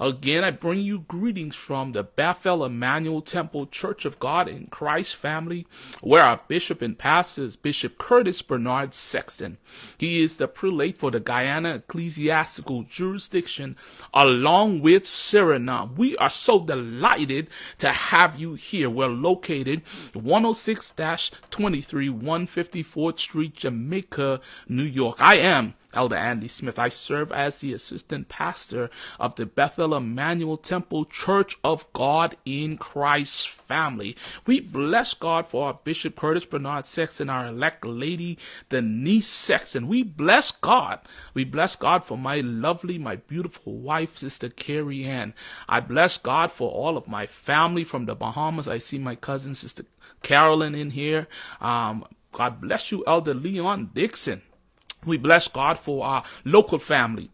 Again, I bring you greetings from the Bethel Emmanuel Temple Church of God in Christ family, where our bishop and pastor is Bishop Curtis Bernard Sexton. He is the prelate for the Guyana Ecclesiastical Jurisdiction along with Suriname. We are so delighted to have you here. We're located 106-23 154th Street, Jamaica, New York. I am Elder Andy Smith. I serve as the assistant pastor of the Bethel Emmanuel Temple Church of God in Christ family. We bless God for our Bishop Curtis Bernard Sexton, our elect lady Denise Sexton. We bless God. We bless God for my lovely, my beautiful wife, Sister Carrie Ann. I bless God for all of my family from the Bahamas. I see my cousin, Sister Carolyn, in here. Um, God bless you, Elder Leon Dixon. We bless God for our local family,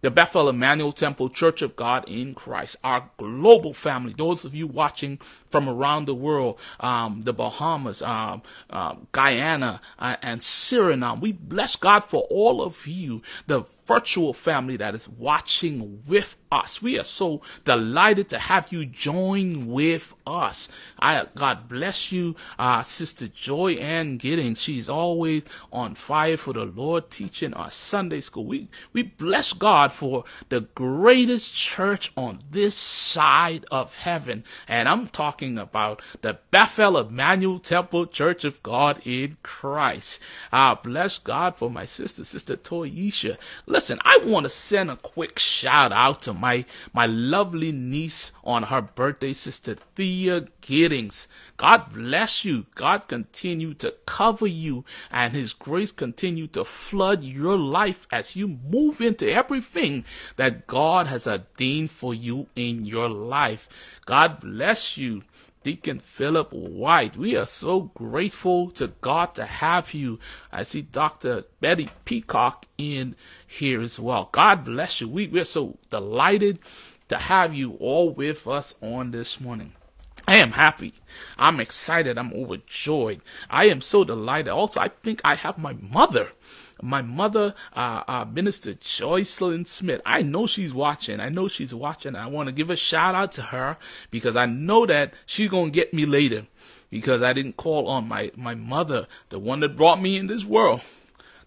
the Bethel Emmanuel Temple Church of God in Christ, our global family, those of you watching from around the world, um, the Bahamas, um, uh, Guyana, uh, and Suriname. We bless God for all of you, the virtual family that is watching with us. We are so delighted to have you join with us. I God bless you, uh, Sister Joy Ann Giddings. She's always on fire for the Lord, teaching our Sunday school. We we bless God for the greatest church on this side of heaven, and I'm talking about the Bethel Emmanuel Temple Church of God in Christ. I bless God for my sister, Sister Toyisha. Listen, I want to send a quick shout out to my my lovely niece on her birthday, Sister Thea Giddings. God bless you. God continue to cover you and his grace continue to flood your life as you move into everything that God has ordained for you in your life. God bless you. Deacon Philip White. We are so grateful to God to have you. I see Dr. Betty Peacock in here as well. God bless you. We, we're so delighted to have you all with us on this morning. I am happy. I'm excited. I'm overjoyed. I am so delighted. Also, I think I have my mother my mother, uh, uh, Minister Joycelyn Smith. I know she's watching. I know she's watching. I want to give a shout out to her because I know that she's going to get me later because I didn't call on my, my mother, the one that brought me in this world,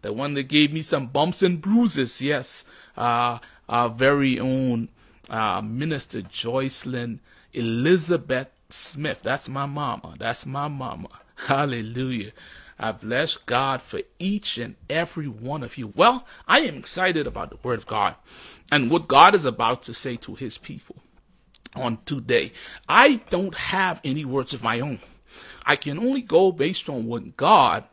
the one that gave me some bumps and bruises. Yes, uh, our very own, uh, Minister Joycelyn Elizabeth Smith. That's my mama. That's my mama. Hallelujah. I bless God for each and every one of you. Well, I am excited about the Word of God and what God is about to say to His people on today. I don't have any words of my own. I can only go based on what God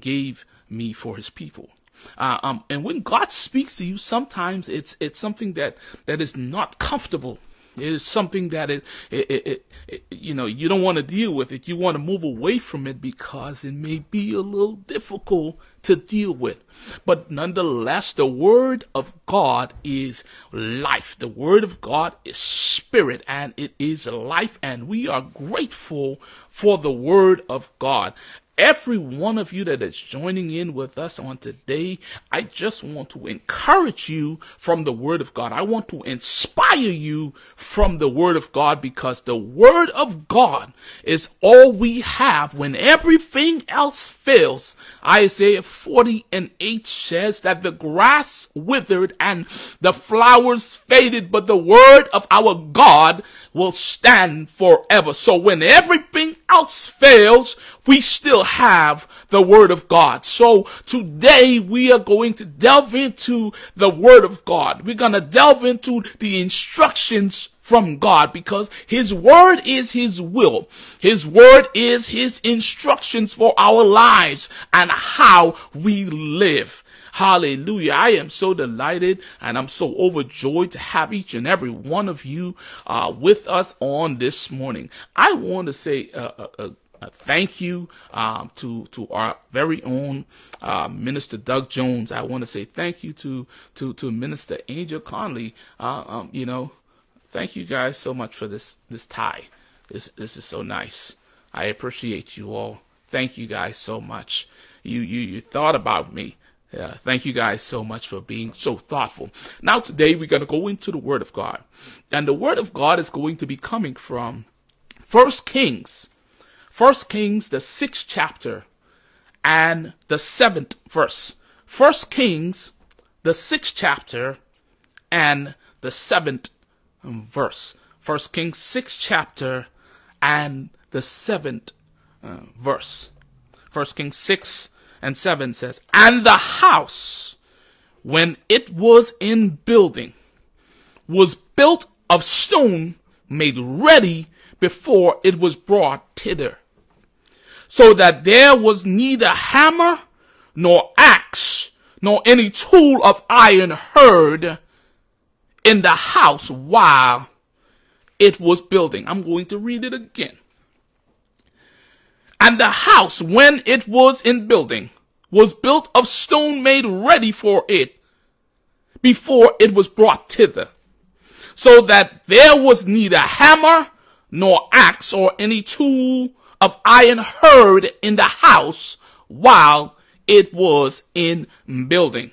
gave me for His people. Uh, um, and when God speaks to you, sometimes it's it's something that that is not comfortable it's something that it, it, it, it, you know, you don't want to deal with it. You want to move away from it because it may be a little difficult to deal with. But nonetheless, the word of God is life. The word of God is spirit and it is life. And we are grateful for the word of God every one of you that is joining in with us on today, I just want to encourage you from the Word of God. I want to inspire you from the Word of God because the Word of God is all we have when everything else fails. Isaiah 40 and 8 says that the grass withered and the flowers faded, but the Word of our God will stand forever. So when everything else fails, we still have the Word of God. So today we are going to delve into the Word of God. We're going to delve into the instructions from God because His Word is His will. His Word is His instructions for our lives and how we live. Hallelujah. I am so delighted and I'm so overjoyed to have each and every one of you uh, with us on this morning. I want to say uh, uh, uh thank you um, to to our very own uh, Minister Doug Jones. I want to say thank you to to to Minister Angel Conley. Uh, um, you know, thank you guys so much for this this tie. This this is so nice. I appreciate you all. Thank you guys so much. You you you thought about me Yeah, thank you guys so much for being so thoughtful. Now today we're going to go into the Word of God. And the Word of God is going to be coming from First Kings. First Kings, the sixth chapter and the seventh verse. First Kings, the sixth chapter and the seventh verse. First Kings, sixth chapter and the seventh uh, verse. First Kings 6 and 7 says, And the house, when it was in building, was built of stone made ready before it was brought thither, so that there was neither hammer nor axe nor any tool of iron heard in the house while it was building. I'm going to read it again. And the house, when it was in building, was built of stone made ready for it before it was brought thither, so that there was neither hammer nor axe or any tool of iron heard in the house while it was in building.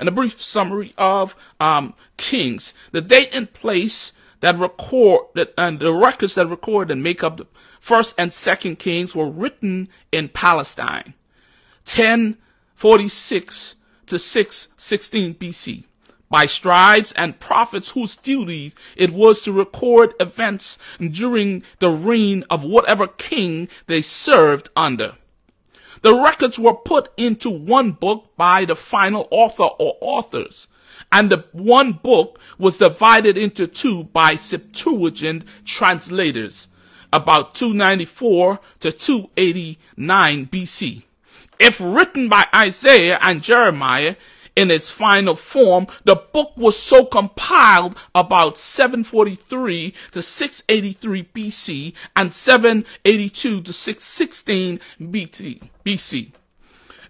And a brief summary of um, Kings, the date and place that record that and the records that record and make up the first and second Kings were written in Palestine, 1046 to 616 BC by scribes and prophets whose duty it was to record events during the reign of whatever king they served under. The records were put into one book by the final author or authors, and the one book was divided into two by Septuagint translators, about 294 to 289 BC. If written by Isaiah and Jeremiah, in its final form, the book was so compiled about 743 to 683 BC and 782 to 616 BC.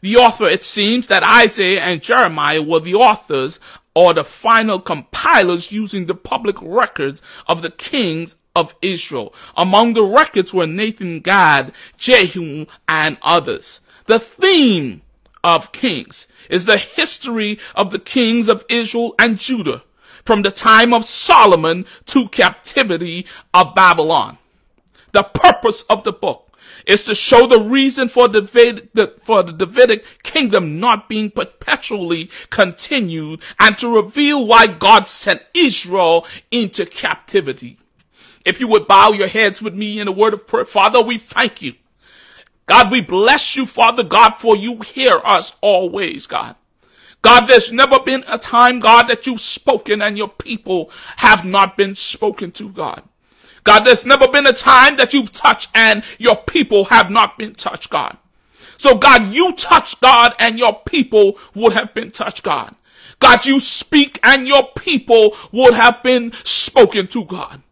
The author, it seems that Isaiah and Jeremiah were the authors or the final compilers using the public records of the kings of Israel. Among the records were Nathan Gad, Jehu, and others. The theme of Kings is the history of the kings of Israel and Judah from the time of Solomon to captivity of Babylon. The purpose of the book is to show the reason for, David, the, for the Davidic kingdom not being perpetually continued and to reveal why God sent Israel into captivity. If you would bow your heads with me in a word of prayer, Father, we thank you God, we bless you, Father God, for you hear us always, God. God, there's never been a time, God, that you've spoken and your people have not been spoken to, God. God, there's never been a time that you've touched and your people have not been touched, God. So God, you touch God and your people would have been touched, God. God, you speak and your people would have been spoken to, God.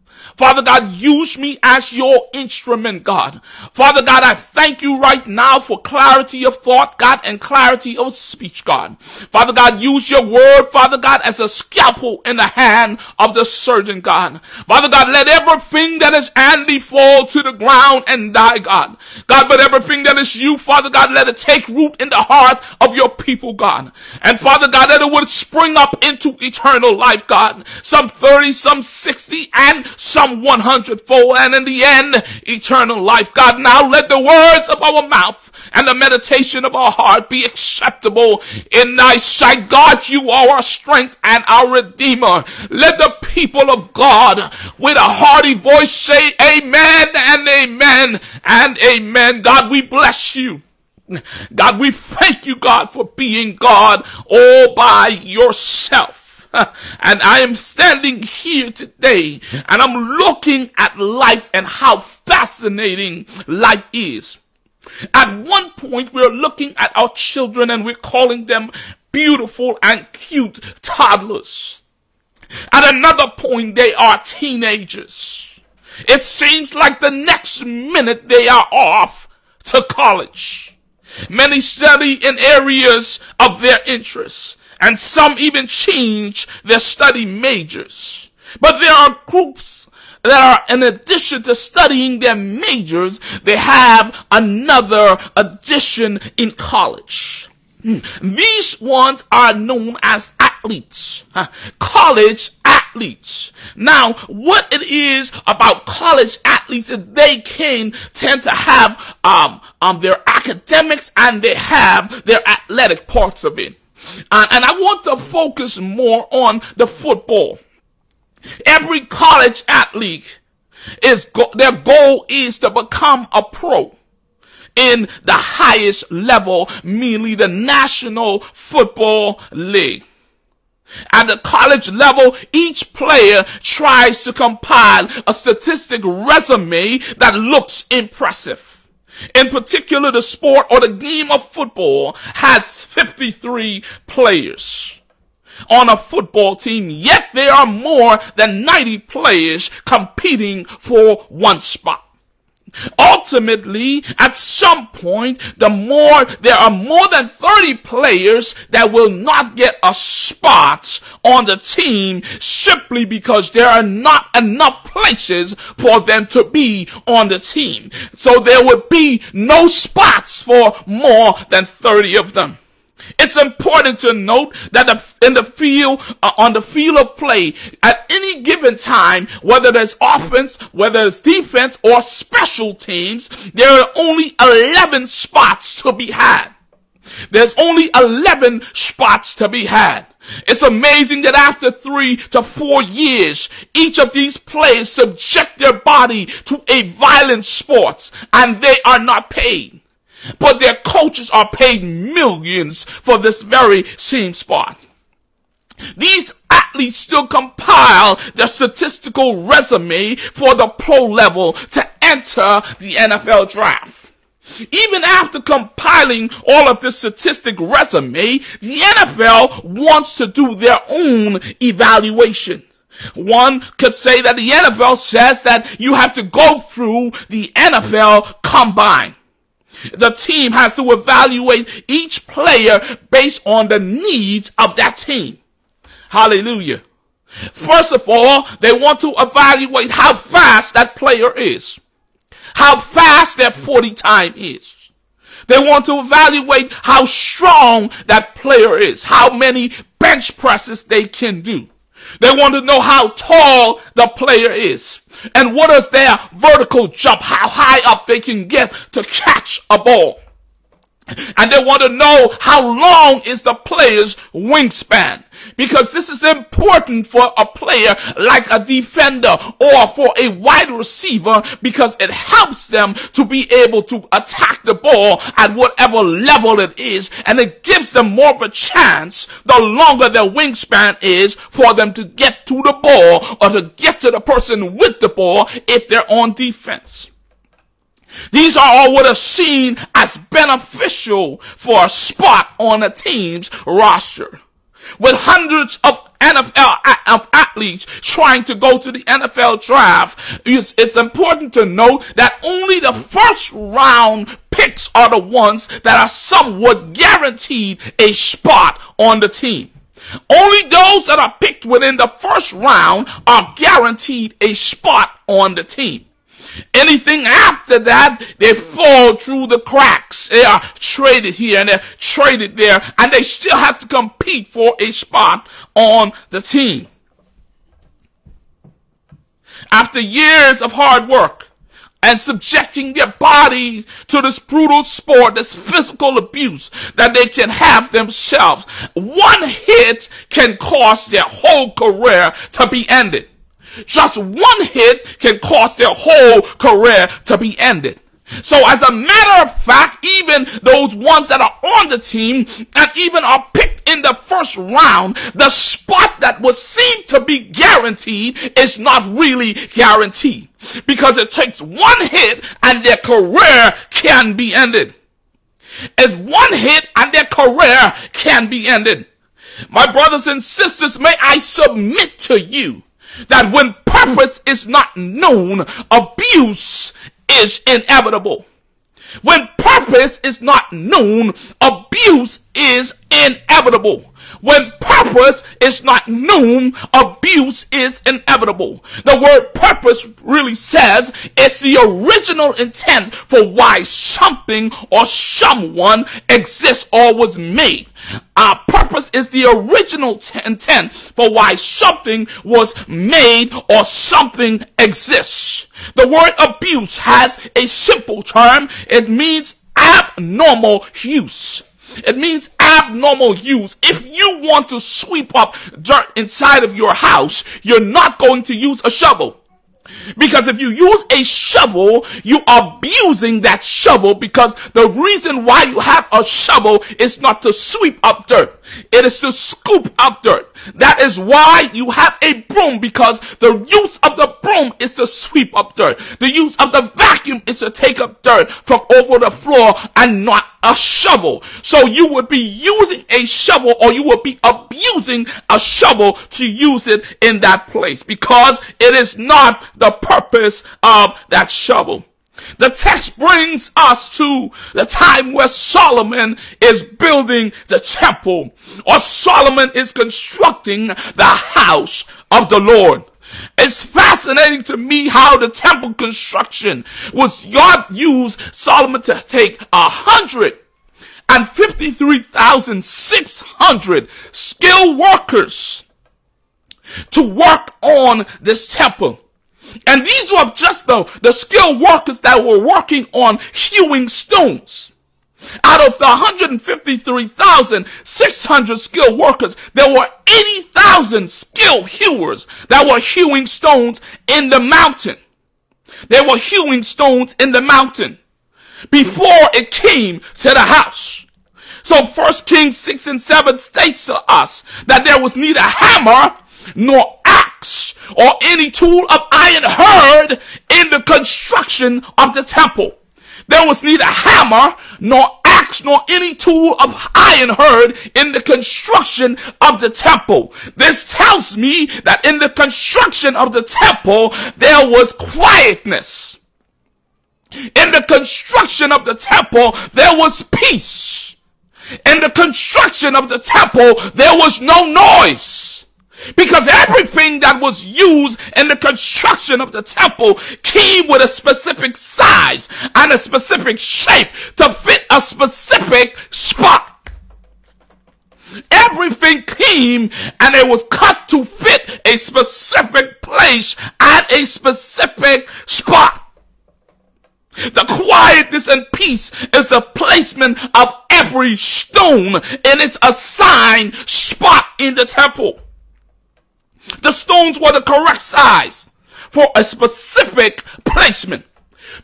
Father God, use me as your instrument, God. Father God, I thank you right now for clarity of thought, God, and clarity of speech, God. Father God, use your word, Father God, as a scalpel in the hand of the surgeon, God. Father God, let everything that is Andy fall to the ground and die, God. God, but everything that is you, Father God, let it take root in the heart of your people, God. And Father God, that it would spring up into eternal life, God. Some 30, some 60, and some some 100 fold, and in the end, eternal life. God, now let the words of our mouth and the meditation of our heart be acceptable in thy sight. God, you are our strength and our redeemer. Let the people of God with a hearty voice say amen and amen and amen. God, we bless you. God, we thank you, God, for being God all by yourself. and I am standing here today and I'm looking at life and how fascinating life is. At one point, we're looking at our children and we're calling them beautiful and cute toddlers. At another point, they are teenagers. It seems like the next minute they are off to college. Many study in areas of their interests and some even change their study majors. But there are groups that are in addition to studying their majors, they have another addition in college. These ones are known as athletes, college athletes. Now, what it is about college athletes is they can tend to have um, um, their academics and they have their athletic parts of it. Uh, and I want to focus more on the football. Every college athlete is go- their goal is to become a pro in the highest level, meaning the National Football League. At the college level, each player tries to compile a statistic resume that looks impressive. In particular, the sport or the game of football has 53 players on a football team, yet there are more than 90 players competing for one spot. Ultimately, at some point, the more, there are more than 30 players that will not get a spot on the team simply because there are not enough places for them to be on the team. So there would be no spots for more than 30 of them. It's important to note that the, in the field, uh, on the field of play, at any given time, whether there's offense, whether it's defense, or special teams, there are only 11 spots to be had. There's only 11 spots to be had. It's amazing that after three to four years, each of these players subject their body to a violent sport and they are not paid. But their coaches are paid millions for this very same spot. These athletes still compile their statistical resume for the pro level to enter the NFL draft. Even after compiling all of this statistic resume, the NFL wants to do their own evaluation. One could say that the NFL says that you have to go through the NFL combine. The team has to evaluate each player based on the needs of that team. Hallelujah. First of all, they want to evaluate how fast that player is. How fast their 40 time is. They want to evaluate how strong that player is. How many bench presses they can do. They want to know how tall the player is. And what is their vertical jump? How high up they can get to catch a ball. And they want to know how long is the player's wingspan. Because this is important for a player like a defender or for a wide receiver because it helps them to be able to attack the ball at whatever level it is and it gives them more of a chance the longer their wingspan is for them to get to the ball or to get to the person with the ball if they're on defense. These are all what are seen as beneficial for a spot on a team's roster. With hundreds of NFL of athletes trying to go to the NFL draft, it's, it's important to note that only the first round picks are the ones that are somewhat guaranteed a spot on the team. Only those that are picked within the first round are guaranteed a spot on the team. Anything after that, they fall through the cracks. They are traded here and they're traded there, and they still have to compete for a spot on the team. After years of hard work, and subjecting their bodies to this brutal sport, this physical abuse that they can have themselves. One hit can cause their whole career to be ended. Just one hit can cause their whole career to be ended. So as a matter of fact, even those ones that are on the team and even are picked in the first round, the spot that was seen to be guaranteed is not really guaranteed because it takes one hit and their career can be ended. It's one hit and their career can be ended. My brothers and sisters, may I submit to you that when purpose is not known, abuse is inevitable. When purpose is not known, abuse abuse is inevitable. When purpose is not known, abuse is inevitable. The word purpose really says it's the original intent for why something or someone exists or was made. Our purpose is the original intent for why something was made or something exists. The word abuse has a simple term. It means abnormal use. It means abnormal use. If you want to sweep up dirt inside of your house, you're not going to use a shovel. Because if you use a shovel, you are abusing that shovel because the reason why you have a shovel is not to sweep up dirt. It is to scoop up dirt. That is why you have a broom because the use of the broom is to sweep up dirt. The use of the vacuum is to take up dirt from over the floor and not a shovel. So you would be using a shovel or you would be abusing a shovel to use it in that place because it is not the purpose of that shovel. The text brings us to the time where Solomon is building the temple or Solomon is constructing the house of the Lord. It's fascinating to me how the temple construction was used Solomon to take a hundred and fifty-three thousand six hundred skilled workers to work on this temple. And these were just the, the skilled workers that were working on hewing stones. Out of the 153,600 skilled workers, there were 80,000 skilled hewers that were hewing stones in the mountain. They were hewing stones in the mountain before it came to the house. So First Kings 6 and 7 states to us that there was neither hammer nor axe or any tool of iron heard in the construction of the temple. There was neither hammer nor axe nor any tool of iron heard in the construction of the temple. This tells me that in the construction of the temple, there was quietness. In the construction of the temple, there was peace. In the construction of the temple, there was no noise. Because everything that was used in the construction of the temple came with a specific size and a specific shape to fit a specific spot. Everything came and it was cut to fit a specific place at a specific spot. The quietness and peace is the placement of every stone in its assigned spot in the temple. The stones were the correct size for a specific placement.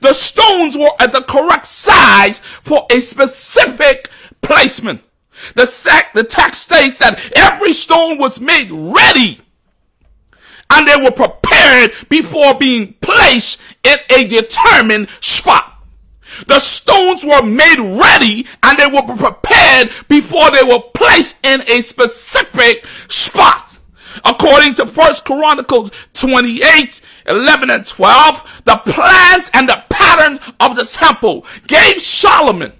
The stones were at the correct size for a specific placement. The, stack, the text states that every stone was made ready and they were prepared before being placed in a determined spot. The stones were made ready and they were prepared before they were placed in a specific spot. According to First Chronicles 28, 11 and 12, the plans and the patterns of the temple gave Solomon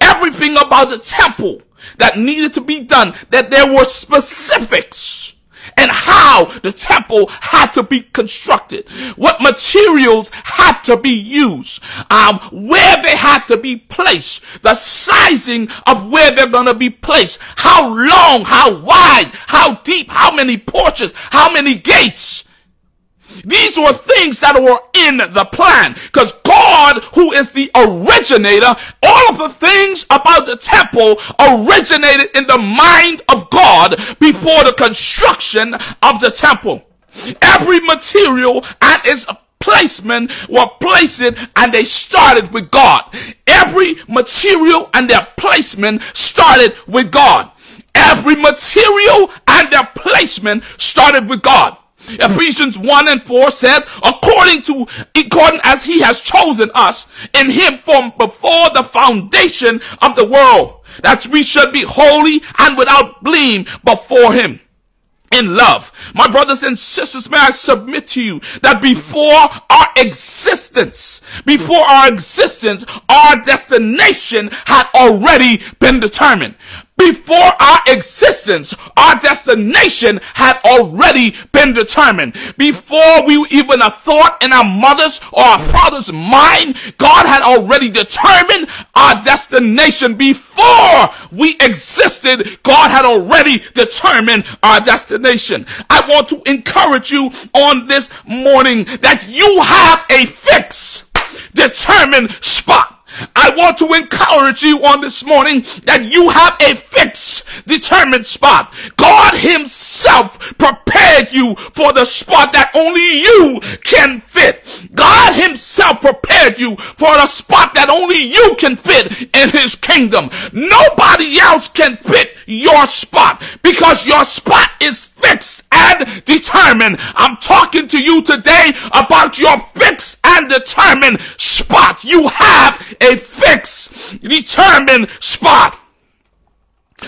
everything about the temple that needed to be done, that there were specifics and how the temple had to be constructed, what materials had to be used, um, where they had to be placed, the sizing of where they're going to be placed, how long, how wide, how deep, how many porches, how many gates. These were things that were in the plan because God, who is the originator, all of the things about the temple originated in the mind of God before the construction of the temple. Every material and its placement were placed and they started with God. Every material and their placement started with God. Every material and their placement started with God. Ephesians 1 and 4 says, according to, according as he has chosen us in him from before the foundation of the world, that we should be holy and without blame before him. in love. My brothers and sisters, may I submit to you that before our existence, before our existence, our destination had already been determined before our existence, our destination had already been determined. Before we even a thought in our mother's or our father's mind, God had already determined our destination. Before we existed, God had already determined our destination. I want to encourage you on this morning that you have a fixed, determined spot I want to encourage you on this morning that you have a fixed, determined spot. God himself prepared you for the spot that only you can fit. God himself prepared you for the spot that only you can fit in his kingdom. Nobody else can fit your spot because your spot is fixed and determined. I'm talking to you today about your fixed and determined spot. You have a fixed, determined spot.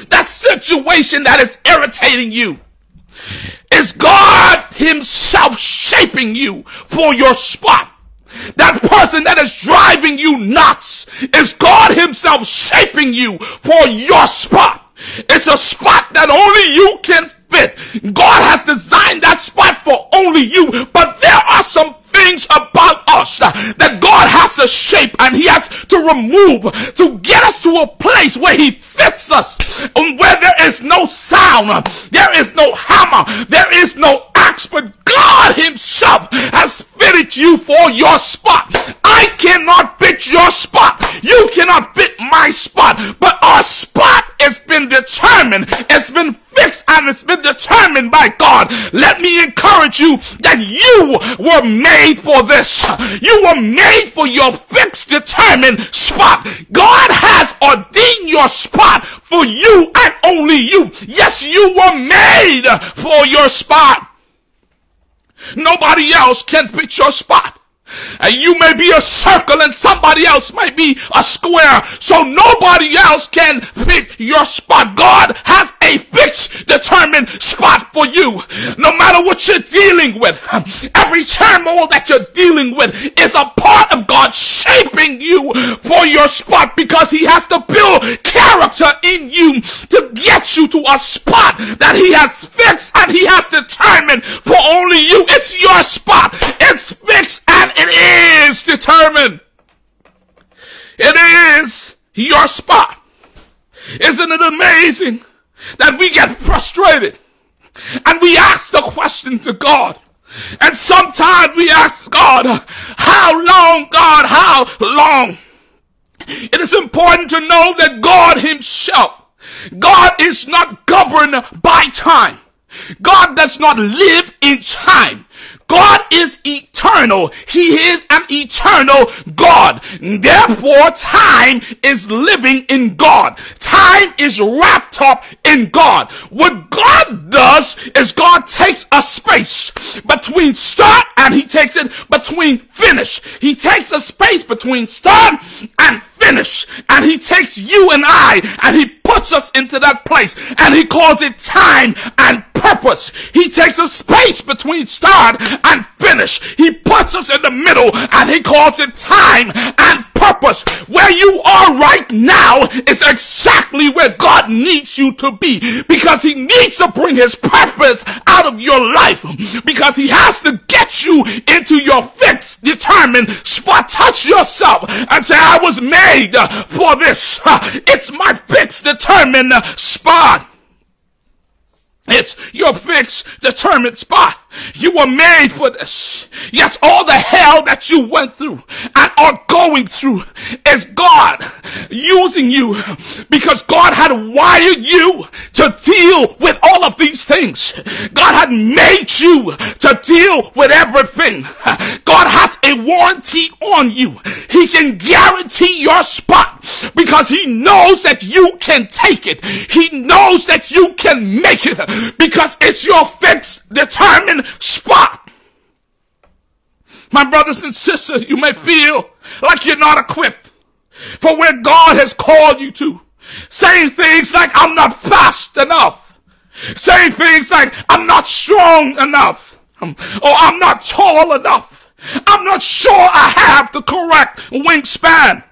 That situation that is irritating you is God Himself shaping you for your spot. That person that is driving you nuts is God Himself shaping you for your spot. It's a spot that only you can fit. God has designed that spot for only you, but there are some things about us Uh, that God has to shape and he has to remove to get us to a place where he fits us and where there is no sound, uh, there is no hammer, there is no axe, but God himself has fitted you for your spot. I cannot fit your spot. You cannot fit my spot, but our spot has been determined. It's been fixed and it's been determined by God. Let me encourage you that you were made for this. You were made for your fixed, determined spot. God has ordained your spot for you and only you. Yes, you were made for your spot. Nobody else can fit your spot. And you may be a circle and somebody else might be a square. So nobody else can fit your spot. God has a fixed, determined spot for you. No matter what you're dealing with, every turmoil that you're dealing with is a part of God shaping you for your spot because He has to build character in you to get you to a spot that He has fixed and He has determined for only you. It's your spot. It's fixed and it is determined. It is your spot. Isn't it amazing that we get frustrated and we ask the question to God? And sometimes we ask God, how long, God, how long? It is important to know that God himself, God is not governed by time. God does not live in time. God is eternal. He is an eternal God. Therefore, time is living in God. Time is wrapped up in God. What God does is God takes a space between start and he takes it between finish. He takes a space between start and finish. And he takes you and I and he puts us into that place and he calls it time and purpose. He takes a space between start and finish. He puts us in the middle and he calls it time and purpose. Where you are right now is exactly where God needs you to be because he needs to bring his purpose out of your life because he has to get you into your fixed, determined spot. Touch yourself and say, I was made for this. It's my fixed, determined spot. It's your fixed, determined spot. You were made for this. Yes, all the hell that you went through and are going through is God using you because God had wired you to deal with all of these things. God had made you to deal with everything. God has a warranty on you. He can guarantee your spot because he knows that you can take it. He knows that you can make it because it's your fixed, determined spot. My brothers and sisters, you may feel like you're not equipped for where God has called you to. Saying things like, I'm not fast enough. saying things like, I'm not strong enough, or I'm not tall enough. I'm not sure I have the correct wingspan.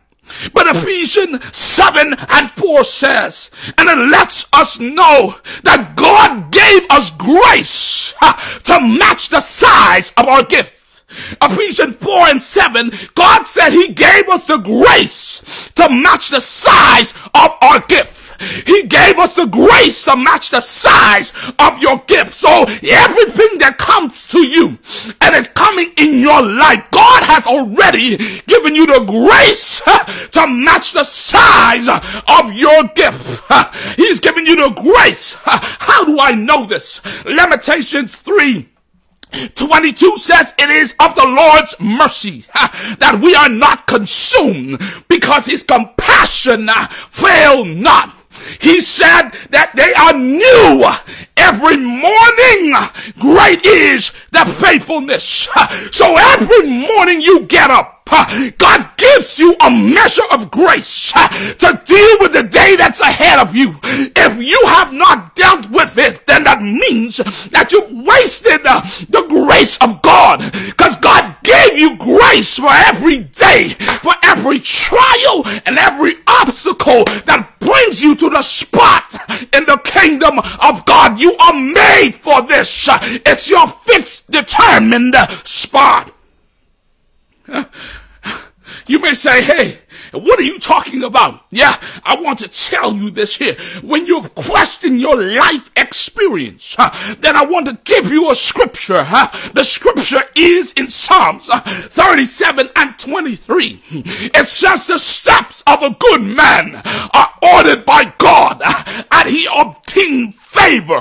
But Ephesians 7 and 4 says, and it lets us know that God gave us grace to match the size of our gift. Ephesians 4 and 7, God said He gave us the grace to match the size of our gift. He gave us the grace to match the size of your gift. So everything that comes to you and is coming in your life, God has already given you the grace to match the size of your gift. He's given you the grace. How do I know this? Lamentations 3 22 says it is of the Lord's mercy that we are not consumed because his compassion fail not. He said that they are new every morning. Great is the faithfulness. So every morning you get up. God gives you a measure of grace to deal with the day that's ahead of you. If you have not dealt with it, then that means that you wasted uh, the grace of God because God gave you grace for every day, for every trial and every obstacle that brings you to the spot in the kingdom of God. You are made for this. It's your fixed, determined uh, spot. You may say, hey, what are you talking about? Yeah, I want to tell you this here. When you question your life experience, huh, then I want to give you a scripture. Huh? The scripture is in Psalms uh, 37 and 23. It says the steps of a good man are ordered by God and he obtained favor.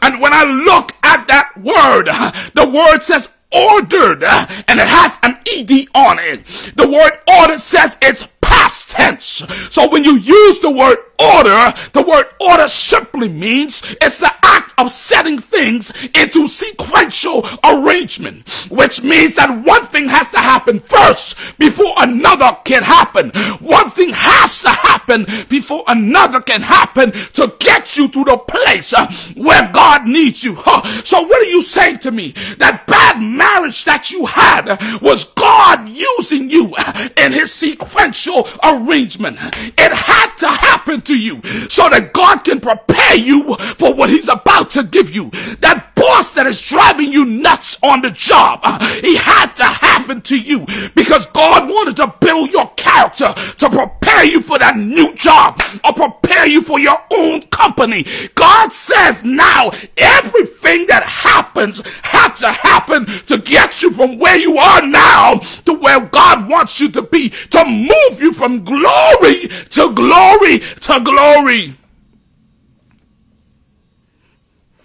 And when I look at that word, the word says ordered uh, and it has an ed on it. The word ordered says it's past tense. So when you use the word order the word order simply means it's the act of setting things into sequential arrangement which means that one thing has to happen first before another can happen. One thing has to happen before another can happen to get you to the place uh, where God needs you. So what are you saying to me? That bad marriage that you had was God using you in his sequential arrangement. It had to happen to you so that God can prepare you for what he's about to give you. That boss that is driving you nuts on the job, uh, he had to happen to you because God wanted to build your character to prepare you for that new job or prepare you for your own company. God says now everything that happens had to happen to get you from where you are now to where God wants you to be, to move you from glory to glory to glory.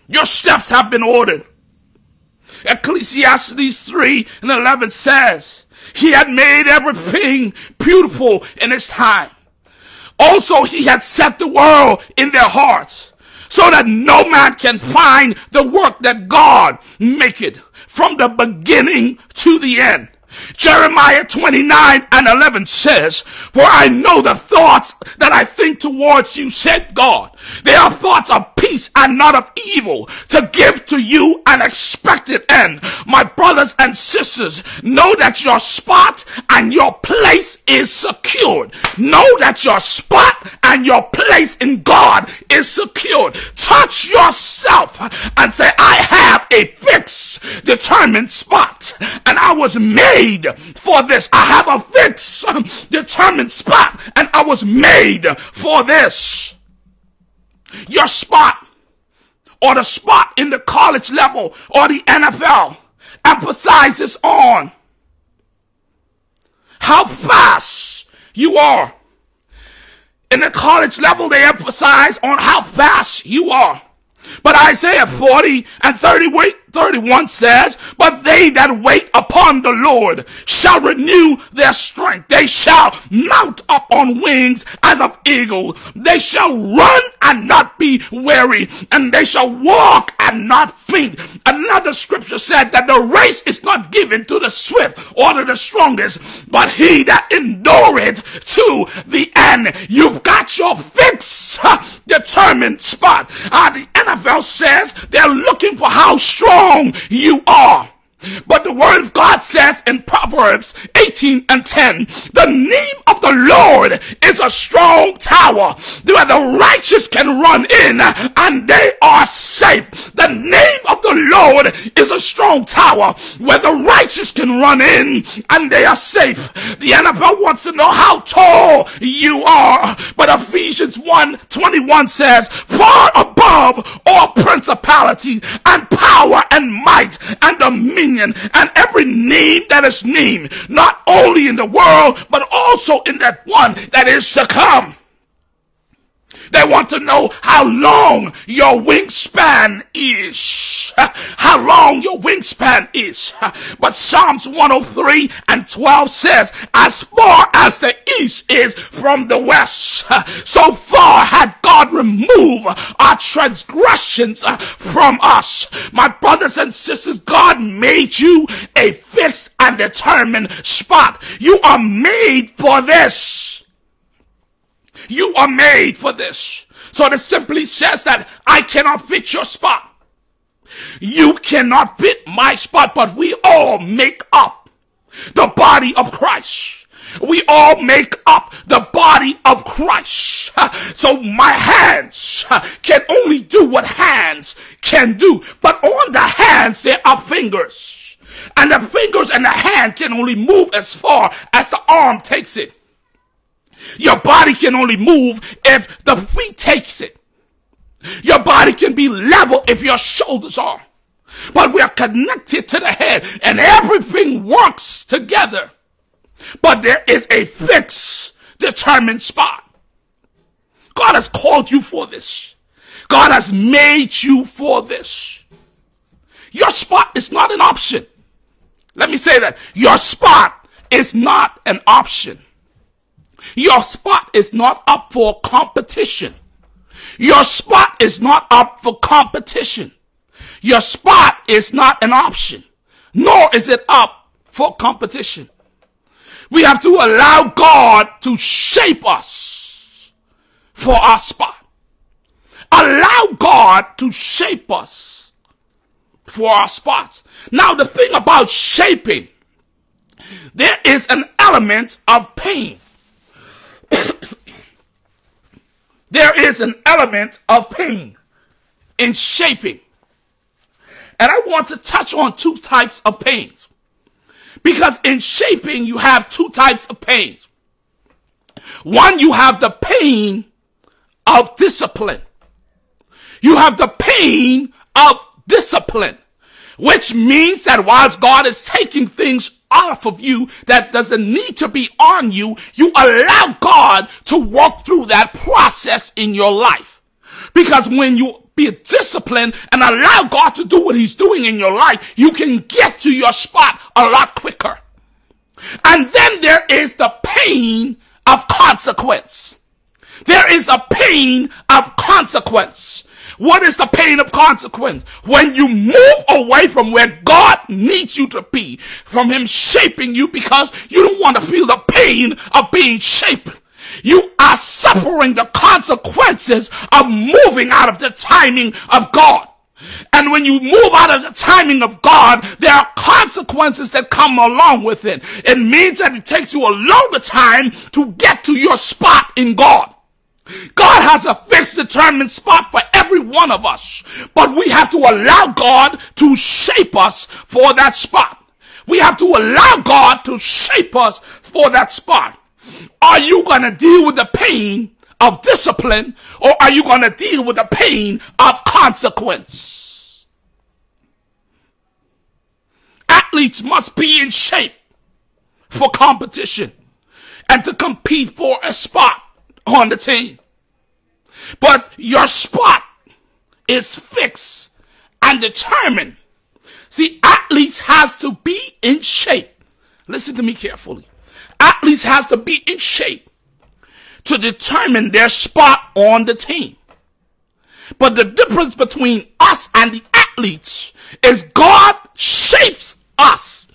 Your steps have been ordered. Ecclesiastes 3 and 11 says, He had made everything beautiful in His time. Also, He had set the world in their hearts so that no man can find the work that God maketh from the beginning to the end. Jeremiah 29 and 11 says, For I know the thoughts that I think towards you, said God. They are thoughts of peace and not of evil, to give to you an expected end. My brothers and sisters, know that your spot and your place is secured. Know that your spot and your place in God is secured. Touch yourself and say, I have a fixed, determined spot, and I was made made for this. I have a fixed, um, determined spot, and I was made for this. Your spot, or the spot in the college level, or the NFL, emphasizes on how fast you are. In the college level, they emphasize on how fast you are. But Isaiah 40 and 30, wait, 31 says, But they that wait upon the Lord shall renew their strength. They shall mount up on wings as of eagle. They shall run and not be weary, and they shall walk and not faint. Another scripture said that the race is not given to the swift or to the strongest, but he that endureth to the end. You've got your fixed, determined spot. Uh, the NFL says they're looking for how strong you are. But the word of God says in Proverbs 18 and 10, the name of the Lord is a strong tower where the righteous can run in and they are safe. The name of the Lord is a strong tower where the righteous can run in and they are safe. The NFL wants to know how tall you are, but Ephesians 1 21 says, far above all principality and power and might and the dominion and every name that is named, not only in the world, but also in that one that is to come. They want to know how long your wingspan is. How long your wingspan is. But Psalms 103 and 12 says, as far as the east is from the west, so far had God removed our transgressions uh, from us. My brothers and sisters, God made you a fixed and determined spot. You are made for this. You are made for this. So it simply says that I cannot fit your spot. You cannot fit my spot, but we all make up the body of Christ. We all make up the body of Christ. So my hands can only do what hands can do. But on the hands, there are fingers. And the fingers and the hand can only move as far as the arm takes it. Your body can only move if the feet takes it. Your body can be level if your shoulders are. But we are connected to the head and everything works together. But there is a fixed, determined spot. God has called you for this. God has made you for this. Your spot is not an option. Let me say that. Your spot is not an option. Your spot is not up for competition. Your spot is not up for competition. Your spot is not an option, nor is it up for competition. We have to allow God to shape us for our spot. Allow God to shape us for our spots. Now, the thing about shaping, there is an element of pain. there is an element of pain in shaping. And I want to touch on two types of pains. Because in shaping, you have two types of pains. One, you have the pain of discipline. You have the pain of discipline, which means that whilst God is taking things off of you that doesn't need to be on you, you allow God to walk through that process in your life. Because when you be disciplined and allow God to do what he's doing in your life, you can get to your spot a lot quicker. And then there is the pain of consequence. There is a pain of consequence. What is the pain of consequence? When you move away from where God needs you to be, from Him shaping you because you don't want to feel the pain of being shaped. You are suffering the consequences of moving out of the timing of God. And when you move out of the timing of God, there are consequences that come along with it. It means that it takes you a longer time to get to your spot in God. God has a fixed determined spot for every one of us, but we have to allow God to shape us for that spot. We have to allow God to shape us for that spot. Are you going to deal with the pain of discipline or are you going to deal with the pain of consequence? Athletes must be in shape for competition and to compete for a spot on the team. But your spot is fixed and determined. See, athletes has to be in shape. Listen to me carefully. Athletes has to be in shape to determine their spot on the team. But the difference between us and the athletes is God shapes us.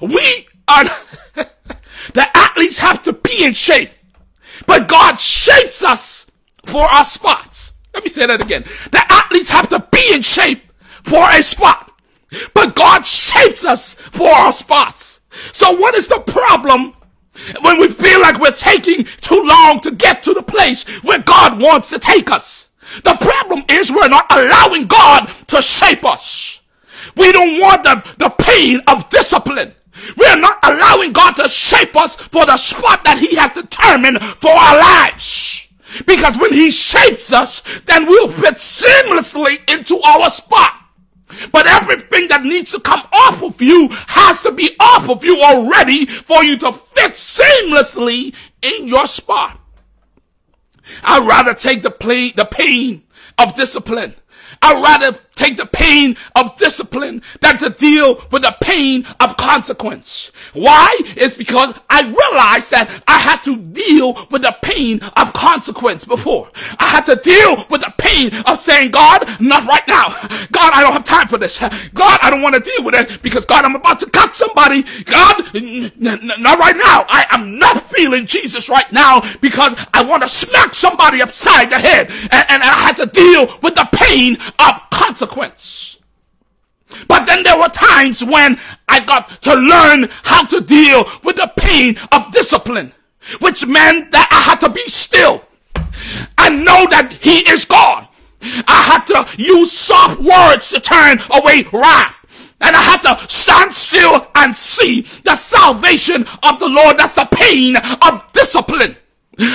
We are, the athletes have to be in shape. But God shapes us for our spots. Let me say that again. The athletes have to be in shape for a spot. But God shapes us for our spots. So what is the problem when we feel like we're taking too long to get to the place where God wants to take us? The problem is we're not allowing God to shape us. We don't want the, the pain of discipline. We're not allowing God to shape us for the spot that He has determined for our lives. Because when He shapes us, then we'll fit seamlessly into our spot. But everything that needs to come off of you has to be off of you already for you to fit seamlessly in your spot. I'd rather take the, play, the pain of discipline I'd rather take the pain of discipline than to deal with the pain of consequence. Why? It's because I realized that I had to deal with the pain of consequence before. I had to deal with the pain of saying, God, not right now. God, I don't have time for this. God, I don't want to deal with it because God, I'm about to cut somebody. God, not right now. I am not feeling Jesus right now because I want to smack somebody upside the head. And, and I had to deal with the pain of consequence. But then there were times when I got to learn how to deal with the pain of discipline, which meant that I had to be still and know that He is God. I had to use soft words to turn away wrath. And I had to stand still and see the salvation of the Lord. That's the pain of discipline.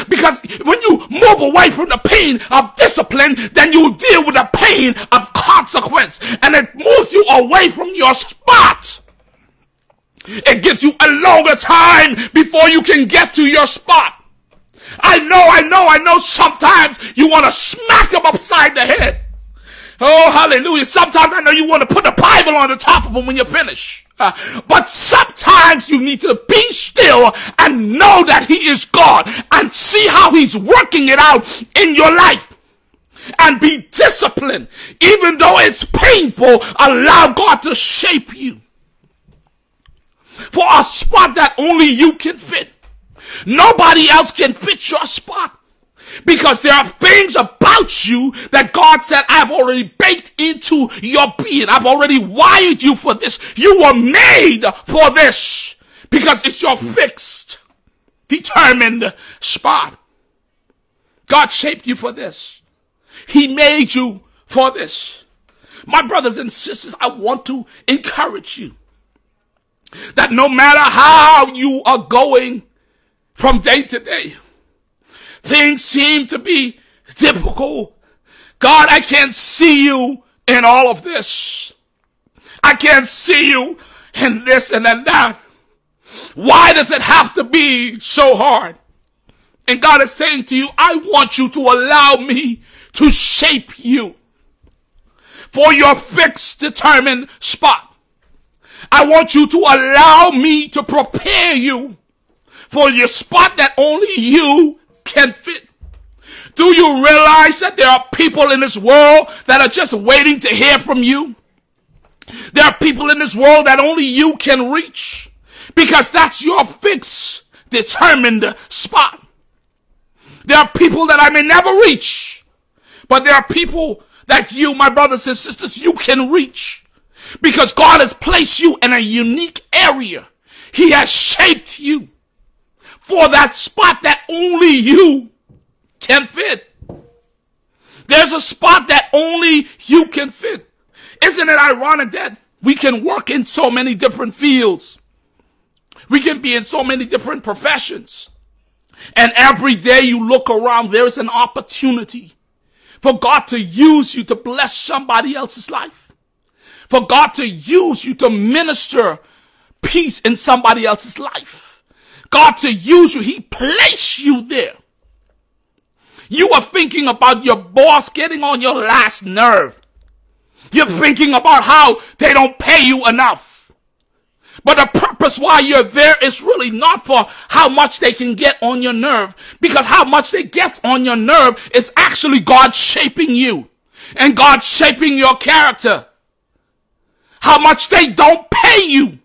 Because when you move away from the pain of discipline, then you deal with the pain of consequence. And it moves you away from your spot. It gives you a longer time before you can get to your spot. I know, I know, I know sometimes you want to smack them upside the head. Oh, hallelujah. Sometimes I know you want to put the Bible on the top of them when you finish. Uh, but sometimes you need to be still and know that He is God and see how He's working it out in your life. And be disciplined. Even though it's painful, allow God to shape you for a spot that only you can fit. Nobody else can fit your spot. Because there are things about you that God said, I've already baked into your being. I've already wired you for this. You were made for this because it's your fixed, determined spot. God shaped you for this. He made you for this. My brothers and sisters, I want to encourage you that no matter how you are going from day to day, Things seem to be difficult. God, I can't see you in all of this. I can't see you in this and in that. Why does it have to be so hard? And God is saying to you, I want you to allow me to shape you for your fixed, determined spot. I want you to allow me to prepare you for your spot that only you can fit. Do you realize that there are people in this world that are just waiting to hear from you? There are people in this world that only you can reach because that's your fixed, determined spot. There are people that I may never reach, but there are people that you, my brothers and sisters, you can reach because God has placed you in a unique area. He has shaped you for that spot that only you can fit. There's a spot that only you can fit. Isn't it ironic that we can work in so many different fields? We can be in so many different professions. And every day you look around, there's an opportunity for God to use you to bless somebody else's life. For God to use you to minister peace in somebody else's life. God to use you. He placed you there. You are thinking about your boss getting on your last nerve. You're thinking about how they don't pay you enough. But the purpose why you're there is really not for how much they can get on your nerve. Because how much they get on your nerve is actually God shaping you. And God shaping your character. How much they don't pay you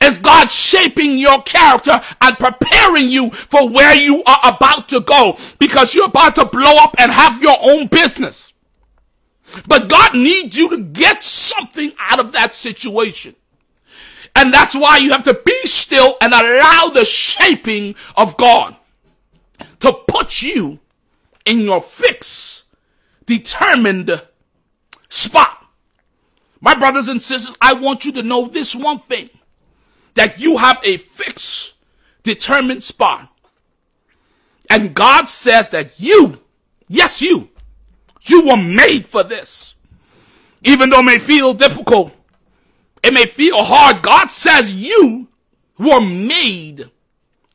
Is God shaping your character and preparing you for where you are about to go because you're about to blow up and have your own business. But God needs you to get something out of that situation. And that's why you have to be still and allow the shaping of God to put you in your fix, determined spot. My brothers and sisters, I want you to know this one thing that you have a fixed, determined spot. And God says that you, yes, you, you were made for this. Even though it may feel difficult, it may feel hard. God says you were made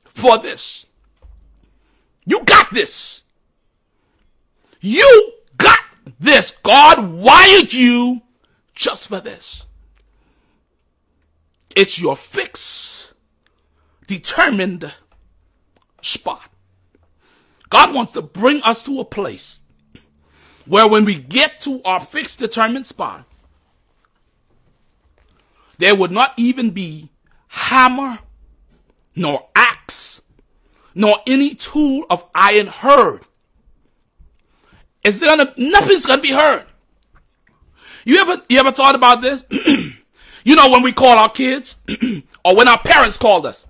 for this. You got this. You got this. God wired you just for this. It's your fixed, determined spot. God wants to bring us to a place where when we get to our fixed, determined spot, there would not even be hammer, nor axe, nor any tool of iron heard. There gonna, nothing's gonna be heard. You ever, you ever thought about this? you know, when we call our kids, or when our parents called us.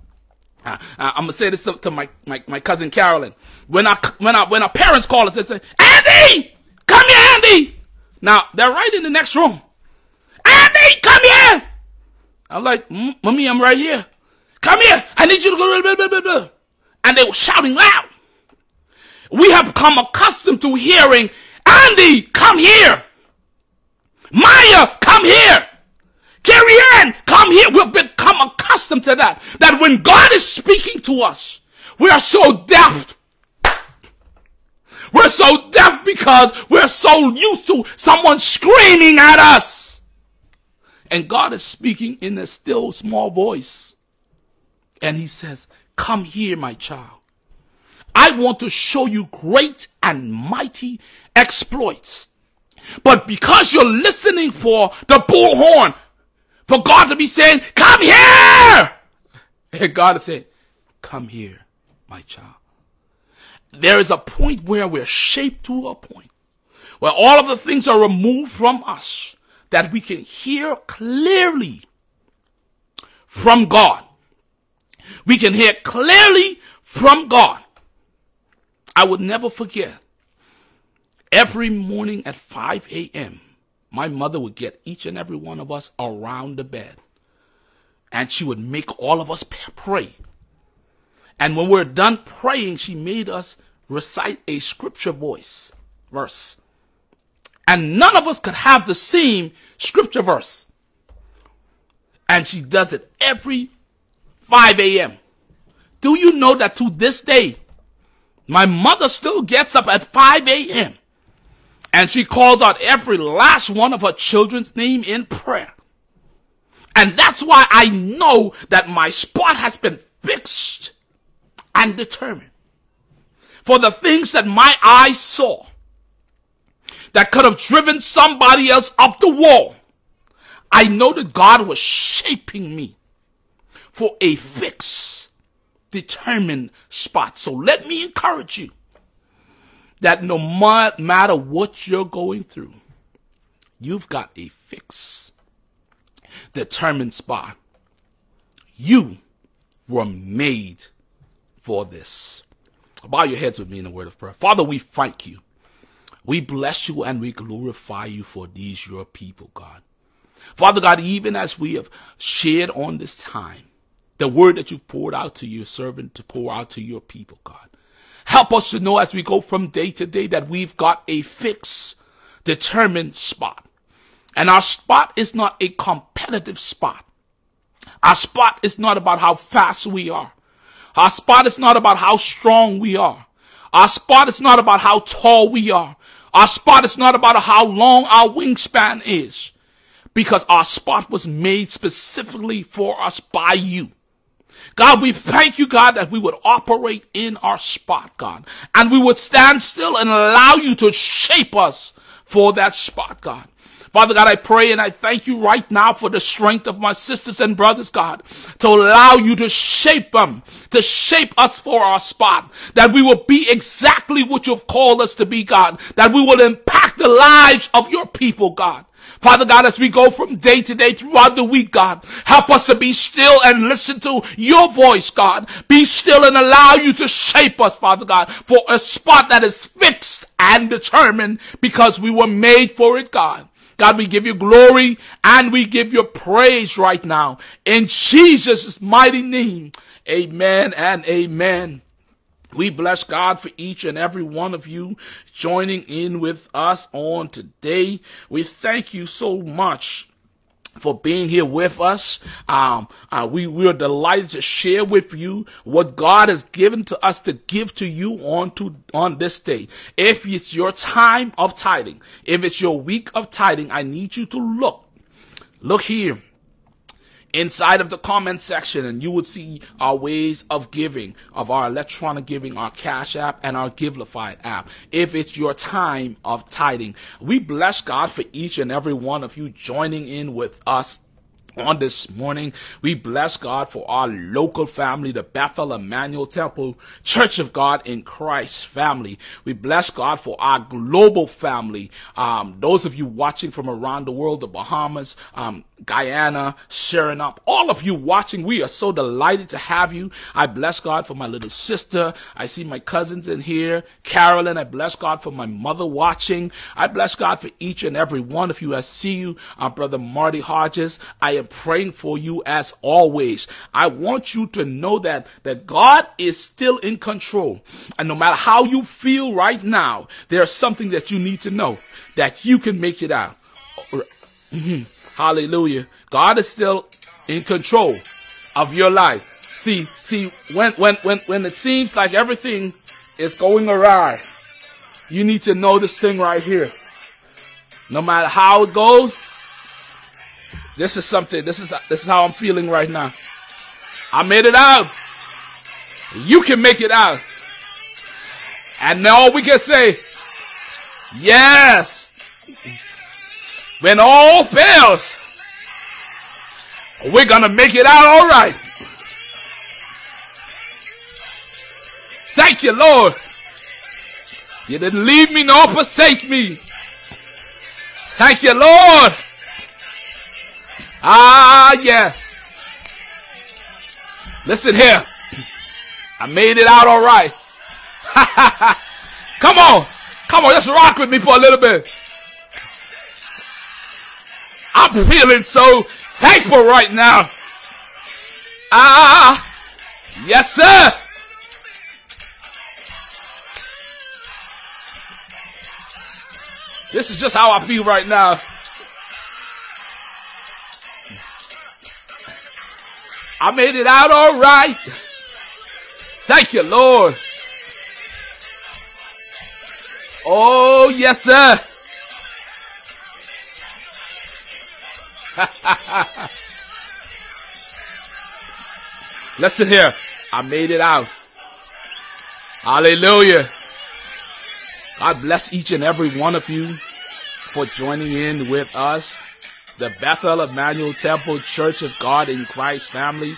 Uh, uh, I'm gonna say this to, to, my, my, my cousin Carolyn. When our, when our, when our parents call us, they say, Andy! Come here, Andy! Now, they're right in the next room. Andy, come here! I'm like, mm, Mommy, I'm right here. Come here. I need you to go. Blah, blah, blah, blah. And they were shouting loud. We have become accustomed to hearing, Andy, come here. Maya, come here. Carrie Ann, come here. We've become accustomed to that. That when God is speaking to us, we are so deaf. We're so deaf because we're so used to someone screaming at us. And God is speaking in a still small voice. And he says, come here, my child. I want to show you great and mighty exploits. But because you're listening for the bullhorn, for God to be saying, come here! And God is saying, come here, my child. There is a point where we're shaped to a point where all of the things are removed from us that we can hear clearly from God. We can hear clearly from God. I would never forget. Every morning at 5 a.m., my mother would get each and every one of us around the bed. And she would make all of us pray. And when we're done praying, she made us recite a scripture voice, verse. And none of us could have the same scripture verse. And she does it every 5 a.m. Do you know that to this day, my mother still gets up at 5 a.m. and she calls out every last one of her children's name in prayer. And that's why I know that my spot has been fixed and determined. For the things that my eyes saw that could have driven somebody else up the wall, I know that God was shaping me for a fixed, determined spot. So let me encourage you that no matter what you're going through, you've got a fixed, determined spot. You were made for this. Bow your heads with me in a word of prayer. Father, we thank you. We bless you and we glorify you for these your people, God. Father God, even as we have shared on this time, the word that you've poured out to your servant to pour out to your people, God. Help us to know as we go from day to day that we've got a fixed, determined spot. And our spot is not a competitive spot. Our spot is not about how fast we are. Our spot is not about how strong we are. Our spot is not about how tall we are. Our spot is not about how long our wingspan is. Because our spot was made specifically for us by you. God, we thank you, God, that we would operate in our spot, God. And we would stand still and allow you to shape us for that spot, God. Father God, I pray and I thank you right now for the strength of my sisters and brothers, God, to allow you to shape them, to shape us for our spot, that we will be exactly what you've called us to be, God, that we will impact the lives of your people, God. Father God, as we go from day to day throughout the week, God, help us to be still and listen to your voice, God. Be still and allow you to shape us, Father God, for a spot that is fixed and determined because we were made for it, God. God, we give you glory and we give you praise right now. In Jesus' mighty name, amen and amen. We bless God for each and every one of you joining in with us on today. We thank you so much for being here with us. Um, uh, we, we are delighted to share with you what God has given to us to give to you on to, on this day. If it's your time of tithing, if it's your week of tithing, I need you to look, look here inside of the comment section and you would see our ways of giving of our electronic giving our cash app and our givelify app if it's your time of tithing we bless god for each and every one of you joining in with us on this morning. We bless God for our local family, the Bethel Emmanuel Temple Church of God in Christ family. We bless God for our global family. Um, those of you watching from around the world, the Bahamas, um, Guyana, Suriname, all of you watching, we are so delighted to have you. I bless God for my little sister. I see my cousins in here. Carolyn, I bless God for my mother watching. I bless God for each and every one of you. I see you, uh, Brother Marty Hodges. I am praying for you as always. I want you to know that, that God is still in control. And no matter how you feel right now, there's something that you need to know that you can make it out. Mm-hmm. Hallelujah. God is still in control of your life. See, see, when, when, when, when it seems like everything is going awry, you need to know this thing right here. No matter how it goes, this is something, this is, this is how I'm feeling right now. I made it out. You can make it out. And now we can say, yes. When all fails, we're gonna make it out all right. Thank you, Lord. You didn't leave me nor forsake me. Thank you, Lord. Ah, yeah. Listen here. I made it out all right. Come on. Come on, just rock with me for a little bit. I'm feeling so thankful right now. Ah, yes, sir. This is just how I feel right now. I made it out all right. Thank you, Lord. Oh, yes, sir. Listen here. I made it out. Hallelujah. God bless each and every one of you for joining in with us. The Bethel Emmanuel Temple Church of God in Christ family.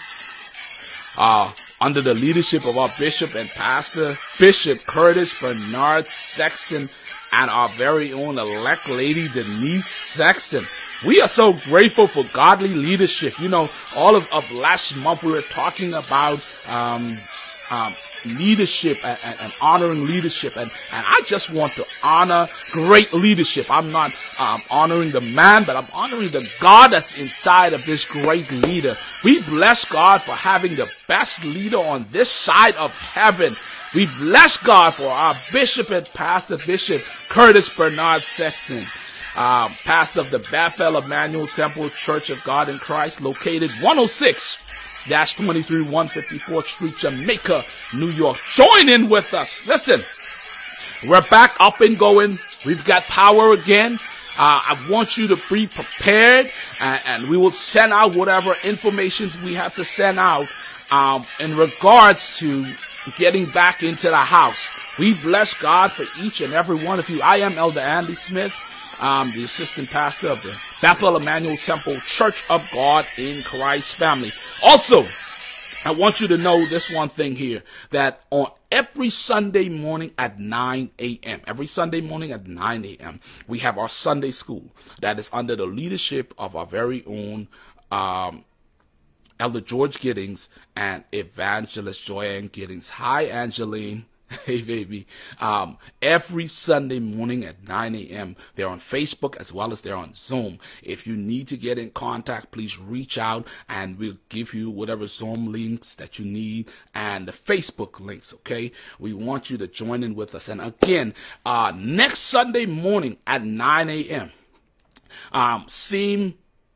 Uh, under the leadership of our bishop and pastor, Bishop Curtis Bernard Sexton, and our very own elect lady, Denise Sexton. We are so grateful for godly leadership. You know, all of, of last month we were talking about, um, um, leadership and, and, and, honoring leadership. And, and I just want to honor great leadership. I'm not um, honoring the man, but I'm honoring the God that's inside of this great leader. We bless God for having the best leader on this side of heaven. We bless God for our bishop and pastor bishop Curtis Bernard Sexton uh, pastor of the Bethel Emmanuel Temple Church of God in Christ, located 106 23 154th Street, Jamaica, New York. Join in with us. Listen, we're back up and going. We've got power again. Uh, I want you to be prepared and, and, we will send out whatever informations we have to send out um, in regards to getting back into the house. We bless God for each and every one of you. I am Elder Andy Smith I'm the assistant pastor of the Bethel Emmanuel Temple Church of God in Christ family. Also, I want you to know this one thing here that on every Sunday morning at 9 a.m., every Sunday morning at 9 a.m., we have our Sunday school that is under the leadership of our very own um, Elder George Giddings and Evangelist Joyanne Giddings. Hi, Angeline. Hey, baby. Um, every Sunday morning at 9 a.m., they're on Facebook as well as they're on Zoom. If you need to get in contact, please reach out and we'll give you whatever Zoom links that you need and the Facebook links, okay? We want you to join in with us. And again, uh, next Sunday morning at 9 a.m., um, same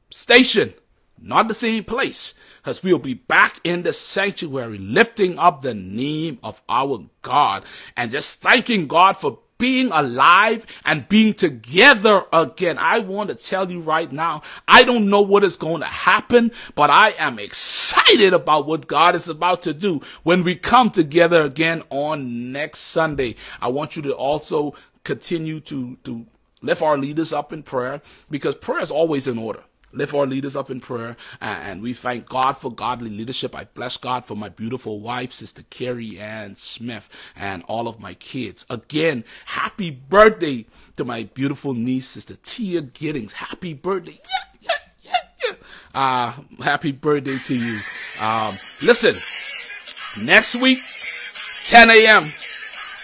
station, not the same place because we'll be back in the sanctuary lifting up the name of our God and just thanking God for being alive and being together again. I want to tell you right now, I don't know what is going to happen, but I am excited about what God is about to do when we come together again on next Sunday. I want you to also continue to, to lift our leaders up in prayer because prayer is always in order lift our leaders up in prayer. And we thank God for godly leadership. I bless God for my beautiful wife, Sister Carrie Ann Smith, and all of my kids. Again, happy birthday to my beautiful niece, Sister Tia Giddings. Happy birthday. Yeah, yeah, yeah, yeah. Uh, happy birthday to you. Um, listen, next week, 10 a.m.,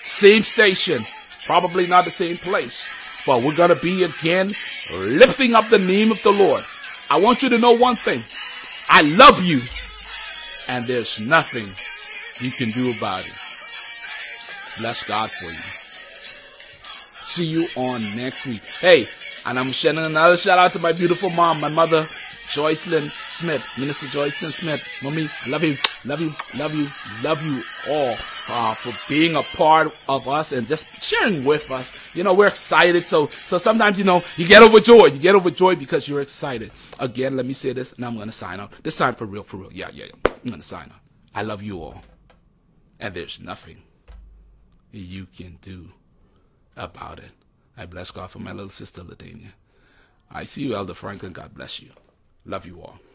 same station, probably not the same place, but we're going to be again lifting up the name of the Lord. I want you to know one thing. I love you and there's nothing you can do about it. Bless God for you. See you on next week. Hey, and I'm sending another shout out to my beautiful mom, my mother, Joycelyn Smith, Minister Joycelyn Smith. Mommy, love you, love you, love you, love you all uh, for being a part of us and just sharing with us. You know, we're excited. So, so sometimes, you know, you get overjoyed. You get overjoyed because you're excited. Again, let me say this and I'm going to sign up. This time for real, for real. Yeah, yeah, yeah. I'm going to sign up. I love you all. And there's nothing you can do about it. I bless God for my little sister, Ladania. I see you, Elder Franklin. God bless you. Love you all.